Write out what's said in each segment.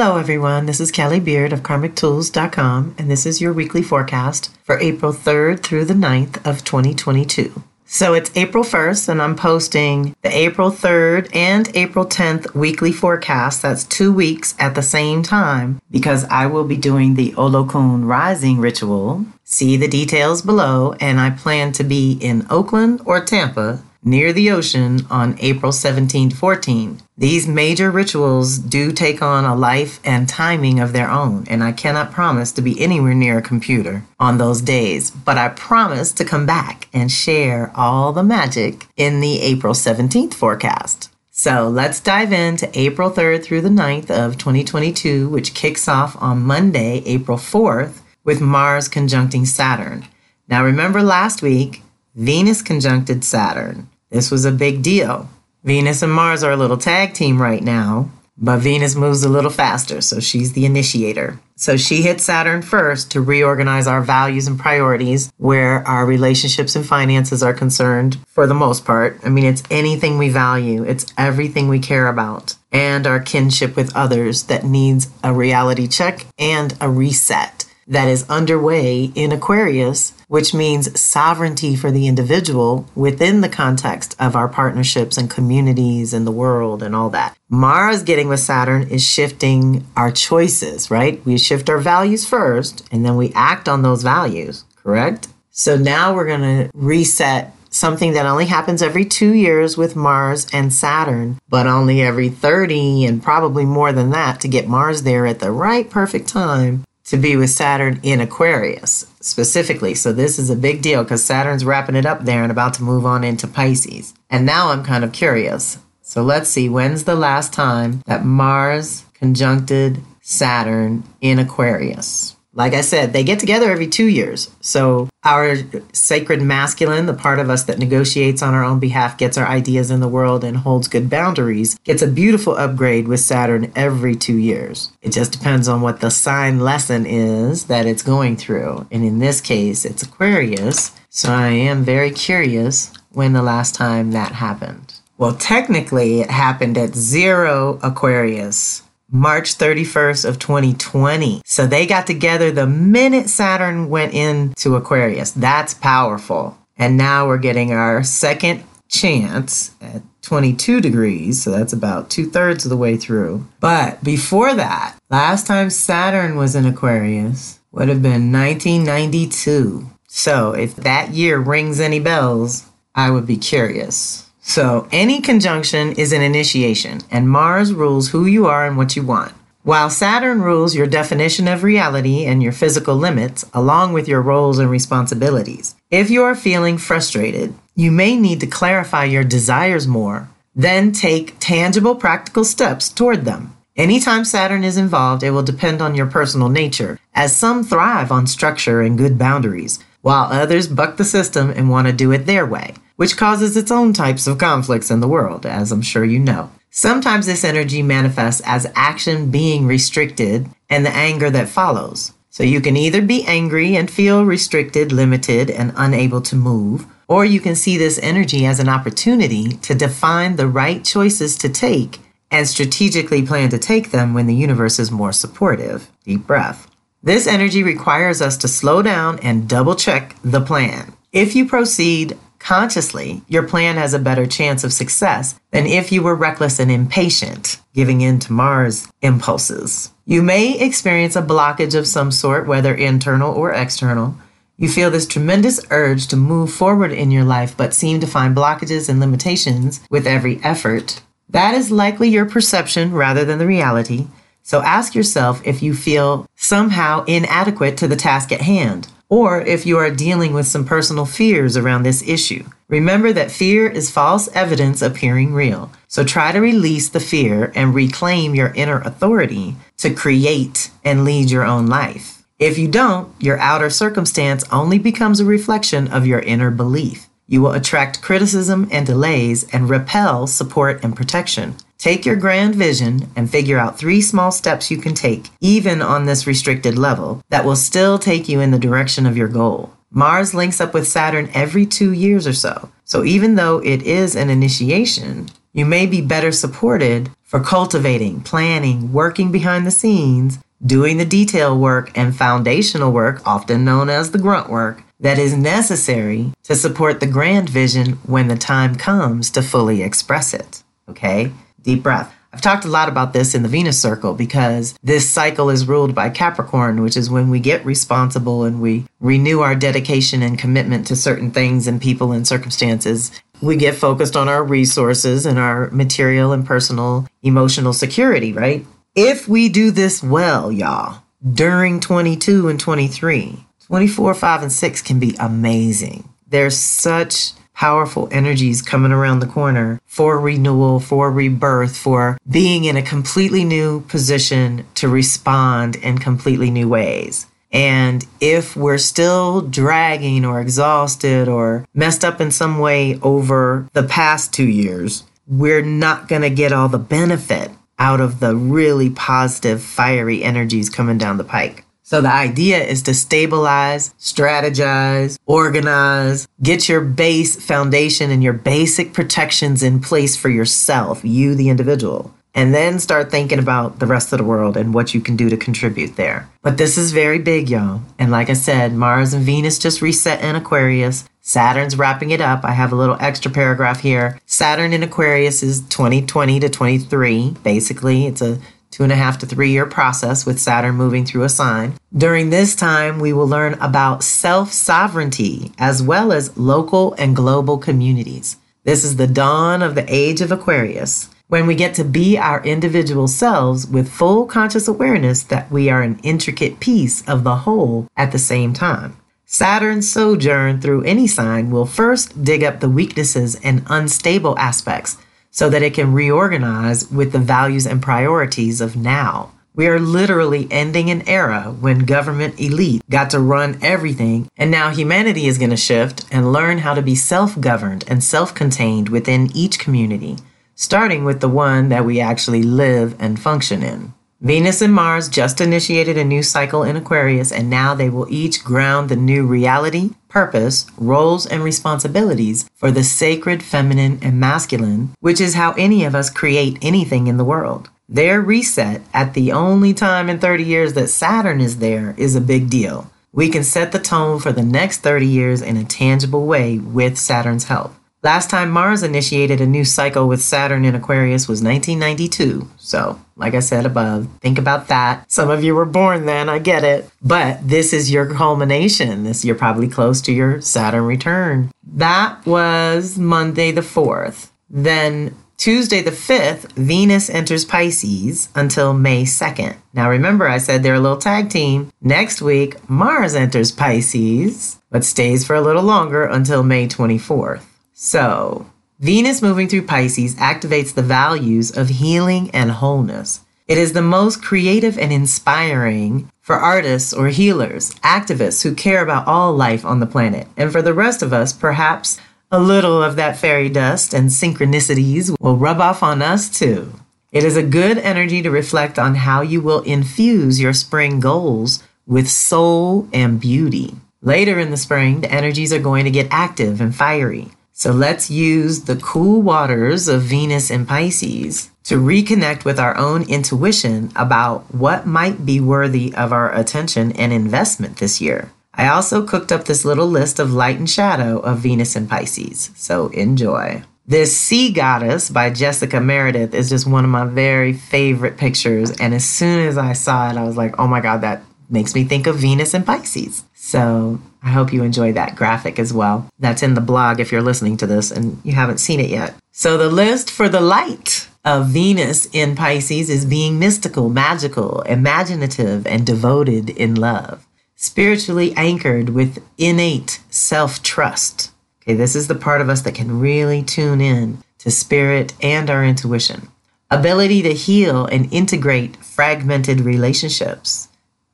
Hello, everyone. This is Kelly Beard of KarmicTools.com, and this is your weekly forecast for April 3rd through the 9th of 2022. So it's April 1st, and I'm posting the April 3rd and April 10th weekly forecast. That's two weeks at the same time because I will be doing the Olokun Rising ritual. See the details below, and I plan to be in Oakland or Tampa near the ocean on April 17 14. These major rituals do take on a life and timing of their own, and I cannot promise to be anywhere near a computer on those days, but I promise to come back and share all the magic in the April 17th forecast. So let's dive into April 3rd through the 9th of 2022, which kicks off on Monday, April 4th, with Mars conjuncting Saturn. Now, remember last week, Venus conjuncted Saturn. This was a big deal. Venus and Mars are a little tag team right now, but Venus moves a little faster, so she's the initiator. So she hit Saturn first to reorganize our values and priorities where our relationships and finances are concerned for the most part. I mean, it's anything we value, it's everything we care about, and our kinship with others that needs a reality check and a reset that is underway in Aquarius, which means sovereignty for the individual within the context of our partnerships and communities and the world and all that. Mars getting with Saturn is shifting our choices, right? We shift our values first and then we act on those values, correct? So now we're going to reset something that only happens every two years with Mars and Saturn, but only every 30 and probably more than that to get Mars there at the right perfect time to be with Saturn in Aquarius specifically. So this is a big deal because Saturn's wrapping it up there and about to move on into Pisces. And now I'm kind of curious. So let's see, when's the last time that Mars conjuncted Saturn in Aquarius? Like I said, they get together every two years. So our sacred masculine, the part of us that negotiates on our own behalf, gets our ideas in the world and holds good boundaries, gets a beautiful upgrade with Saturn every two years. It just depends on what the sign lesson is that it's going through. And in this case, it's Aquarius. So I am very curious when the last time that happened. Well, technically, it happened at zero Aquarius March 31st of 2020. So they got together the minute Saturn went into Aquarius. That's powerful. And now we're getting our second chance at 22 degrees. So that's about two thirds of the way through. But before that, last time Saturn was in Aquarius would have been 1992. So if that year rings any bells, I would be curious. So, any conjunction is an initiation, and Mars rules who you are and what you want. While Saturn rules your definition of reality and your physical limits, along with your roles and responsibilities. If you are feeling frustrated, you may need to clarify your desires more, then take tangible, practical steps toward them. Anytime Saturn is involved, it will depend on your personal nature, as some thrive on structure and good boundaries, while others buck the system and want to do it their way which causes its own types of conflicts in the world, as I'm sure you know. Sometimes this energy manifests as action being restricted and the anger that follows. So you can either be angry and feel restricted, limited, and unable to move, or you can see this energy as an opportunity to define the right choices to take and strategically plan to take them when the universe is more supportive. Deep breath. This energy requires us to slow down and double check the plan. If you proceed consciously, your plan has a better chance of success than if you were reckless and impatient, giving in to Mars impulses. You may experience a blockage of some sort, whether internal or external. You feel this tremendous urge to move forward in your life, but seem to find blockages and limitations with every effort. That is likely your perception rather than the reality. So ask yourself if you feel somehow inadequate to the task at hand or if you are dealing with some personal fears around this issue. Remember that fear is false evidence appearing real. So try to release the fear and reclaim your inner authority to create and lead your own life. If you don't, your outer circumstance only becomes a reflection of your inner belief. You will attract criticism and delays and repel support and protection. Take your grand vision and figure out three small steps you can take, even on this restricted level, that will still take you in the direction of your goal. Mars links up with Saturn every two years or so. So even though it is an initiation, you may be better supported for cultivating, planning, working behind the scenes, doing the detail work and foundational work, often known as the grunt work, that is necessary to support the grand vision when the time comes to fully express it. Okay? Deep breath. I've talked a lot about this in the Venus circle because this cycle is ruled by Capricorn, which is when we get responsible and we renew our dedication and commitment to certain things and people and circumstances. We get focused on our resources and our material and personal emotional security, right? If we do this well, y'all, during 22 and 23, 24, 5, and 6 can be amazing. There's such powerful energies coming around the corner for renewal, for rebirth, for being in a completely new position to respond in completely new ways. And if we're still dragging or exhausted or messed up in some way over the past two years, we're not going to get all the benefit out of the really positive, fiery energies coming down the pike. So the idea is to stabilize, strategize, organize, get your base foundation and your basic protections in place for yourself, you, the individual, and then start thinking about the rest of the world and what you can do to contribute there. But this is very big, y'all. And like I said, Mars and Venus just reset in Aquarius. Saturn's wrapping it up. I have a little extra paragraph here. Saturn in Aquarius is 2020 to 23. Basically, it's a two and a half to three year process with Saturn moving through a sign. During this time, we will learn about self sovereignty as well as local and global communities. This is the dawn of the age of Aquarius, when we get to be our individual selves with full conscious awareness that we are an intricate piece of the whole at the same time. Saturn's sojourn through any sign will first dig up the weaknesses and unstable aspects so that it can reorganize with the values and priorities of now. We are literally ending an era when government elite got to run everything, and now humanity is going to shift and learn how to be self governed and self contained within each community, starting with the one that we actually live and function in. Venus and Mars just initiated a new cycle in Aquarius, and now they will each ground the new reality, purpose, roles, and responsibilities for the sacred feminine and masculine, which is how any of us create anything in the world. Their reset at the only time in 30 years that Saturn is there is a big deal. We can set the tone for the next 30 years in a tangible way with Saturn's help. Last time Mars initiated a new cycle with Saturn in Aquarius was 1992. So, like I said above, think about that. Some of you were born then, I get it. But this is your culmination. This you're probably close to your Saturn return. That was Monday the 4th. Then Tuesday the 5th, Venus enters Pisces until May 2nd. Now remember, I said they're a little tag team. Next week, Mars enters Pisces, but stays for a little longer until May 24th. So, Venus moving through Pisces activates the values of healing and wholeness. It is the most creative and inspiring for artists or healers, activists who care about all life on the planet. And for the rest of us, perhaps a little of that fairy dust and synchronicities will rub off on us too. It is a good energy to reflect on how you will infuse your spring goals with soul and beauty. Later in the spring, the energies are going to get active and fiery. So let's use the cool waters of Venus and Pisces to reconnect with our own intuition about what might be worthy of our attention and investment this year. I also cooked up this little list of light and shadow of Venus and Pisces, so enjoy. This Sea Goddess by Jessica Meredith is just one of my very favorite pictures. And as soon as I saw it, I was like, oh my God, that makes me think of Venus and Pisces. So I hope you enjoy that graphic as well. That's in the blog if you're listening to this and you haven't seen it yet. So the list for the light of Venus in Pisces is being mystical, magical, imaginative, and devoted in love. Spiritually anchored with innate self trust. Okay, this is the part of us that can really tune in to spirit and our intuition. Ability to heal and integrate fragmented relationships.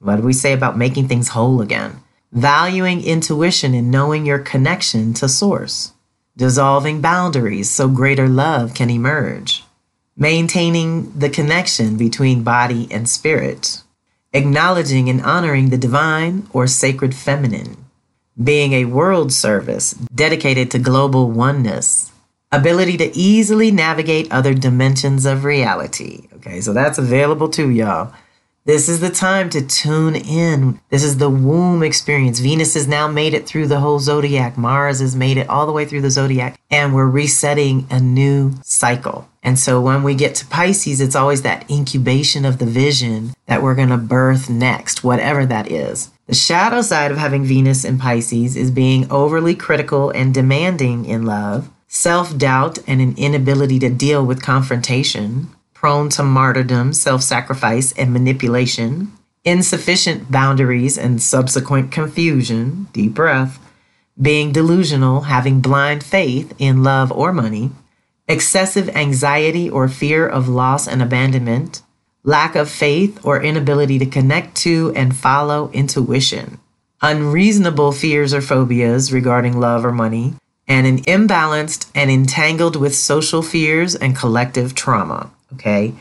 What do we say about making things whole again? valuing intuition and knowing your connection to source, dissolving boundaries so greater love can emerge, maintaining the connection between body and spirit, acknowledging and honoring the divine or sacred feminine, being a world service dedicated to global oneness, ability to easily navigate other dimensions of reality. Okay, so that's available to y'all. This is the time to tune in. This is the womb experience. Venus has now made it through the whole zodiac. Mars has made it all the way through the zodiac, and we're resetting a new cycle. And so when we get to Pisces, it's always that incubation of the vision that we're going to birth next, whatever that is. The shadow side of having Venus in Pisces is being overly critical and demanding in love, self doubt, and an inability to deal with confrontation prone to martyrdom, self sacrifice, and manipulation, insufficient boundaries and subsequent confusion, deep breath, being delusional, having blind faith in love or money, excessive anxiety or fear of loss and abandonment, lack of faith or inability to connect to and follow intuition, unreasonable fears or phobias regarding love or money, and an imbalanced and entangled with social fears and collective trauma. Okay.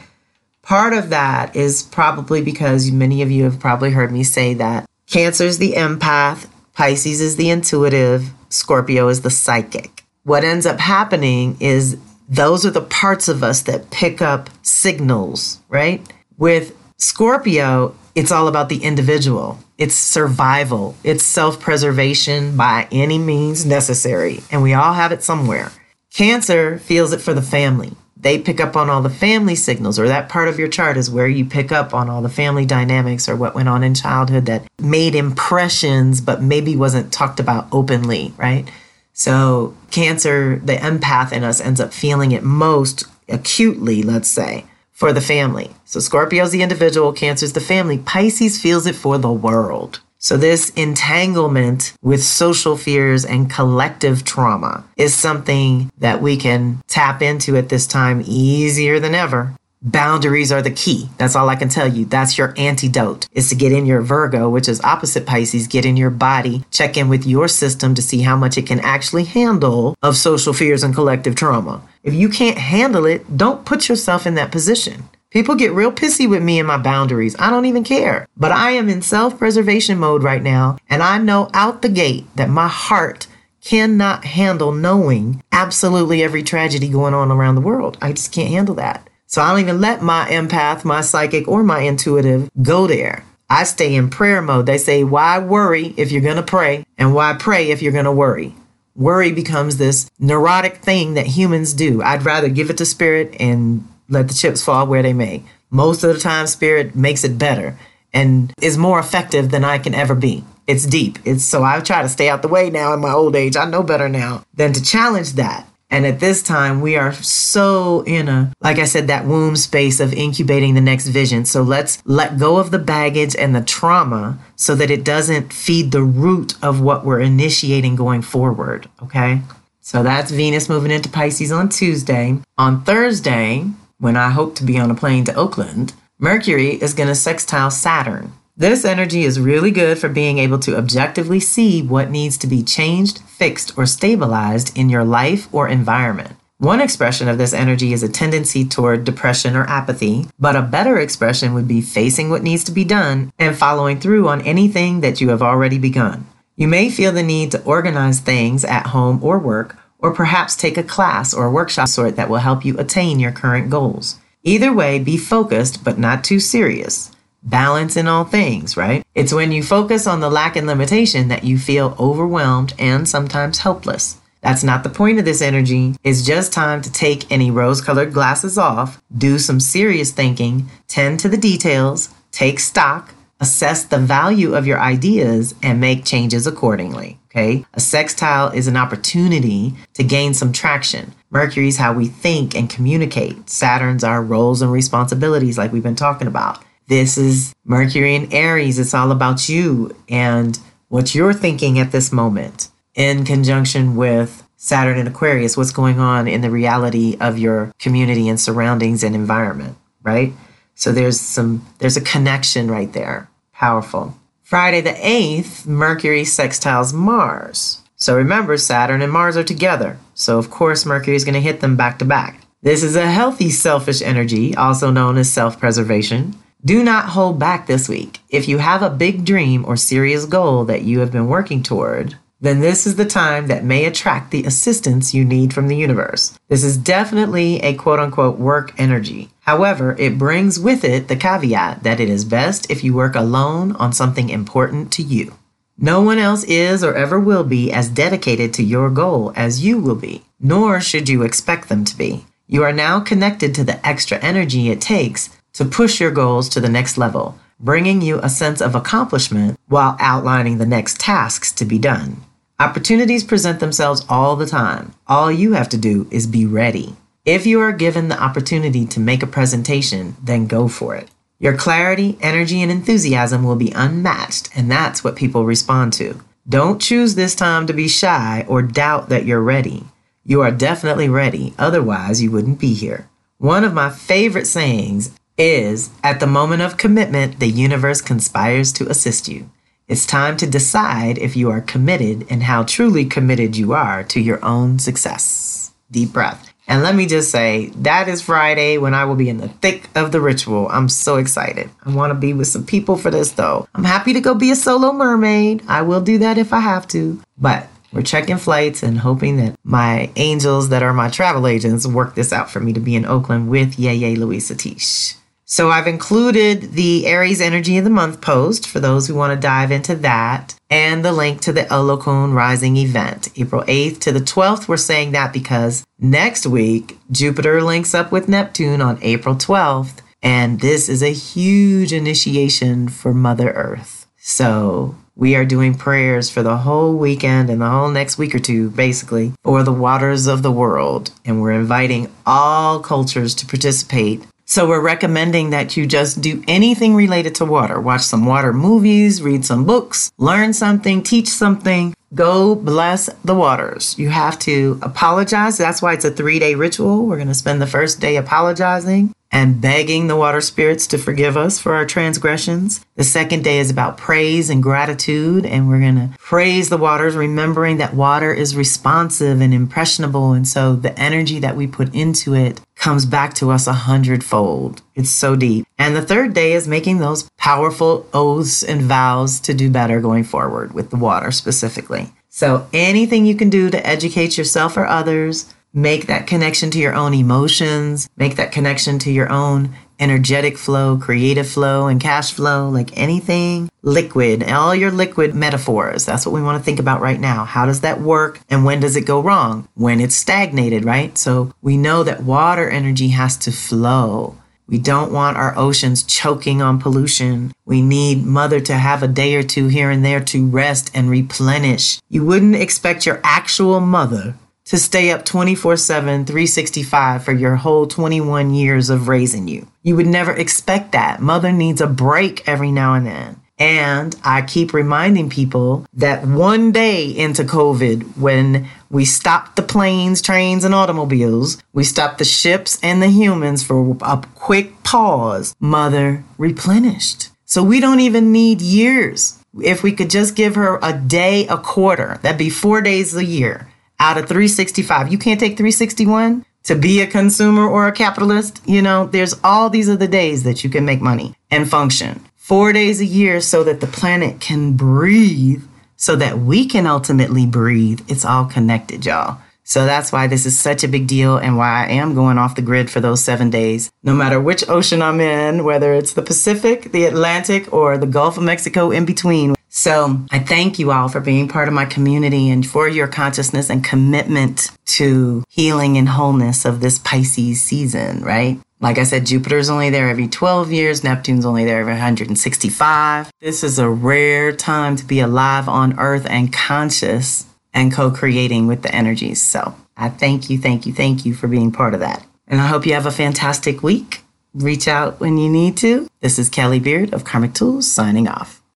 Part of that is probably because many of you have probably heard me say that Cancer is the empath, Pisces is the intuitive, Scorpio is the psychic. What ends up happening is those are the parts of us that pick up signals, right? With Scorpio, it's all about the individual. It's survival. It's self preservation by any means necessary. And we all have it somewhere. Cancer feels it for the family they pick up on all the family signals, or that part of your chart is where you pick up on all the family dynamics or what went on in childhood that made impressions but maybe wasn't talked about openly, right? So, cancer, the empath in us ends up feeling it most acutely, let's say, for the family. So, Scorpio's the individual, Cancer's the family. Pisces feels it for the world. So, this entanglement with social fears and collective trauma is something that we can tap into at this time easier than ever. Boundaries are the key. That's all I can tell you. That's your antidote is to get in your Virgo, which is opposite Pisces, get in your body, check in with your system to see how much it can actually handle of social fears and collective trauma. If you can't handle it, don't put yourself in that position. People get real pissy with me and my boundaries. I don't even care. But I am in self preservation mode right now, and I know out the gate that my heart cannot handle knowing absolutely every tragedy going on around the world. I just can't handle that. So I don't even let my empath, my psychic, or my intuitive go there. I stay in prayer mode. They say, why worry if you're going to pray? And why pray if you're going to worry? Worry becomes this neurotic thing that humans do. I'd rather give it to spirit and let the chips fall where they may. Most of the time, spirit makes it better and is more effective than I can ever be. It's deep. It's so I try to stay out the way now in my old age. I know better now than to challenge that. And at this time, we are so in a, like I said, that womb space of incubating the next vision. So let's let go of the baggage and the trauma so that it doesn't feed the root of what we're initiating going forward. Okay. So that's Venus moving into Pisces on Tuesday. On Thursday, when I hope to be on a plane to Oakland, Mercury is going to sextile Saturn. This energy is really good for being able to objectively see what needs to be changed, fixed, or stabilized in your life or environment. One expression of this energy is a tendency toward depression or apathy, but a better expression would be facing what needs to be done and following through on anything that you have already begun. You may feel the need to organize things at home or work, or perhaps take a class or a workshop sort that will help you attain your current goals. Either way, be focused but not too serious. Balance in all things, right? It's when you focus on the lack and limitation that you feel overwhelmed and sometimes helpless. That's not the point of this energy. It's just time to take any rose colored glasses off, do some serious thinking, tend to the details, take stock, assess the value of your ideas, and make changes accordingly. Okay. A sextile is an opportunity to gain some traction. Mercury is how we think and communicate. Saturn's our roles and responsibilities, like we've been talking about. This is Mercury in Aries. It's all about you and what you're thinking at this moment in conjunction with Saturn in Aquarius, what's going on in the reality of your community and surroundings and environment, right? So there's some there's a connection right there. Powerful. Friday the 8th, Mercury sextiles Mars. So remember, Saturn and Mars are together. So, of course, Mercury is going to hit them back to back. This is a healthy selfish energy, also known as self preservation. Do not hold back this week. If you have a big dream or serious goal that you have been working toward, then this is the time that may attract the assistance you need from the universe. This is definitely a quote unquote work energy. However, it brings with it the caveat that it is best if you work alone on something important to you. No one else is or ever will be as dedicated to your goal as you will be, nor should you expect them to be. You are now connected to the extra energy it takes to push your goals to the next level, bringing you a sense of accomplishment while outlining the next tasks to be done. Opportunities present themselves all the time. All you have to do is be ready. If you are given the opportunity to make a presentation, then go for it. Your clarity, energy, and enthusiasm will be unmatched, and that's what people respond to. Don't choose this time to be shy or doubt that you're ready. You are definitely ready, otherwise, you wouldn't be here. One of my favorite sayings is At the moment of commitment, the universe conspires to assist you. It's time to decide if you are committed and how truly committed you are to your own success. Deep breath. And let me just say, that is Friday when I will be in the thick of the ritual. I'm so excited. I want to be with some people for this, though. I'm happy to go be a solo mermaid. I will do that if I have to. But we're checking flights and hoping that my angels that are my travel agents work this out for me to be in Oakland with Yeye Luisah Teish. So I've included the Aries Energy of the Month post for those who want to dive into that and the link to the Olokun Rising event, April 8th to the 12th. We're saying that because next week, Jupiter links up with Neptune on April 12th, and this is a huge initiation for Mother Earth. So we are doing prayers for the whole weekend and the whole next week or two, basically, for the waters of the world. And we're inviting all cultures to participate so we're recommending that you just do anything related to water. Watch some water movies, read some books, learn something, teach something. Go bless the waters. You have to apologize. That's why it's a three day ritual. We're going to spend the first day apologizing and begging the water spirits to forgive us for our transgressions. The second day is about praise and gratitude, and we're going to praise the waters, remembering that water is responsive and impressionable. And so the energy that we put into it comes back to us a hundredfold. It's so deep. And the third day is making those powerful oaths and vows to do better going forward with the water specifically. So anything you can do to educate yourself or others, make that connection to your own emotions, make that connection to your own energetic flow, creative flow, and cash flow, like anything liquid, all your liquid metaphors. That's what we want to think about right now. How does that work and when does it go wrong? When it's stagnated, right? So we know that water energy has to flow. We don't want our oceans choking on pollution. We need mother to have a day or two here and there to rest and replenish. You wouldn't expect your actual mother to stay up 24 7, 365 for your whole 21 years of raising you. You would never expect that. Mother needs a break every now and then. And I keep reminding people that one day into COVID, when we stopped the planes, trains, and automobiles, we stopped the ships and the humans for a quick pause, Mother replenished. So we don't even need years. If we could just give her a day a quarter, that'd be four days a year out of 365. You can't take 361 to be a consumer or a capitalist. You know, there's all these other days that you can make money and function. Four days a year so that the planet can breathe, so that we can ultimately breathe. It's all connected, y'all. So that's why this is such a big deal and why I am going off the grid for those seven days. No matter which ocean I'm in, whether it's the Pacific, the Atlantic, or the Gulf of Mexico in between. So I thank you all for being part of my community and for your consciousness and commitment to healing and wholeness of this Pisces season, right? Like I said, Jupiter's only there every 12 years, Neptune's only there every 165. This is a rare time to be alive on Earth and conscious and co creating with the energies. So I thank you, thank you, thank you for being part of that. And I hope you have a fantastic week. Reach out when you need to. This is Kelly Beard of Karmic Tools signing off.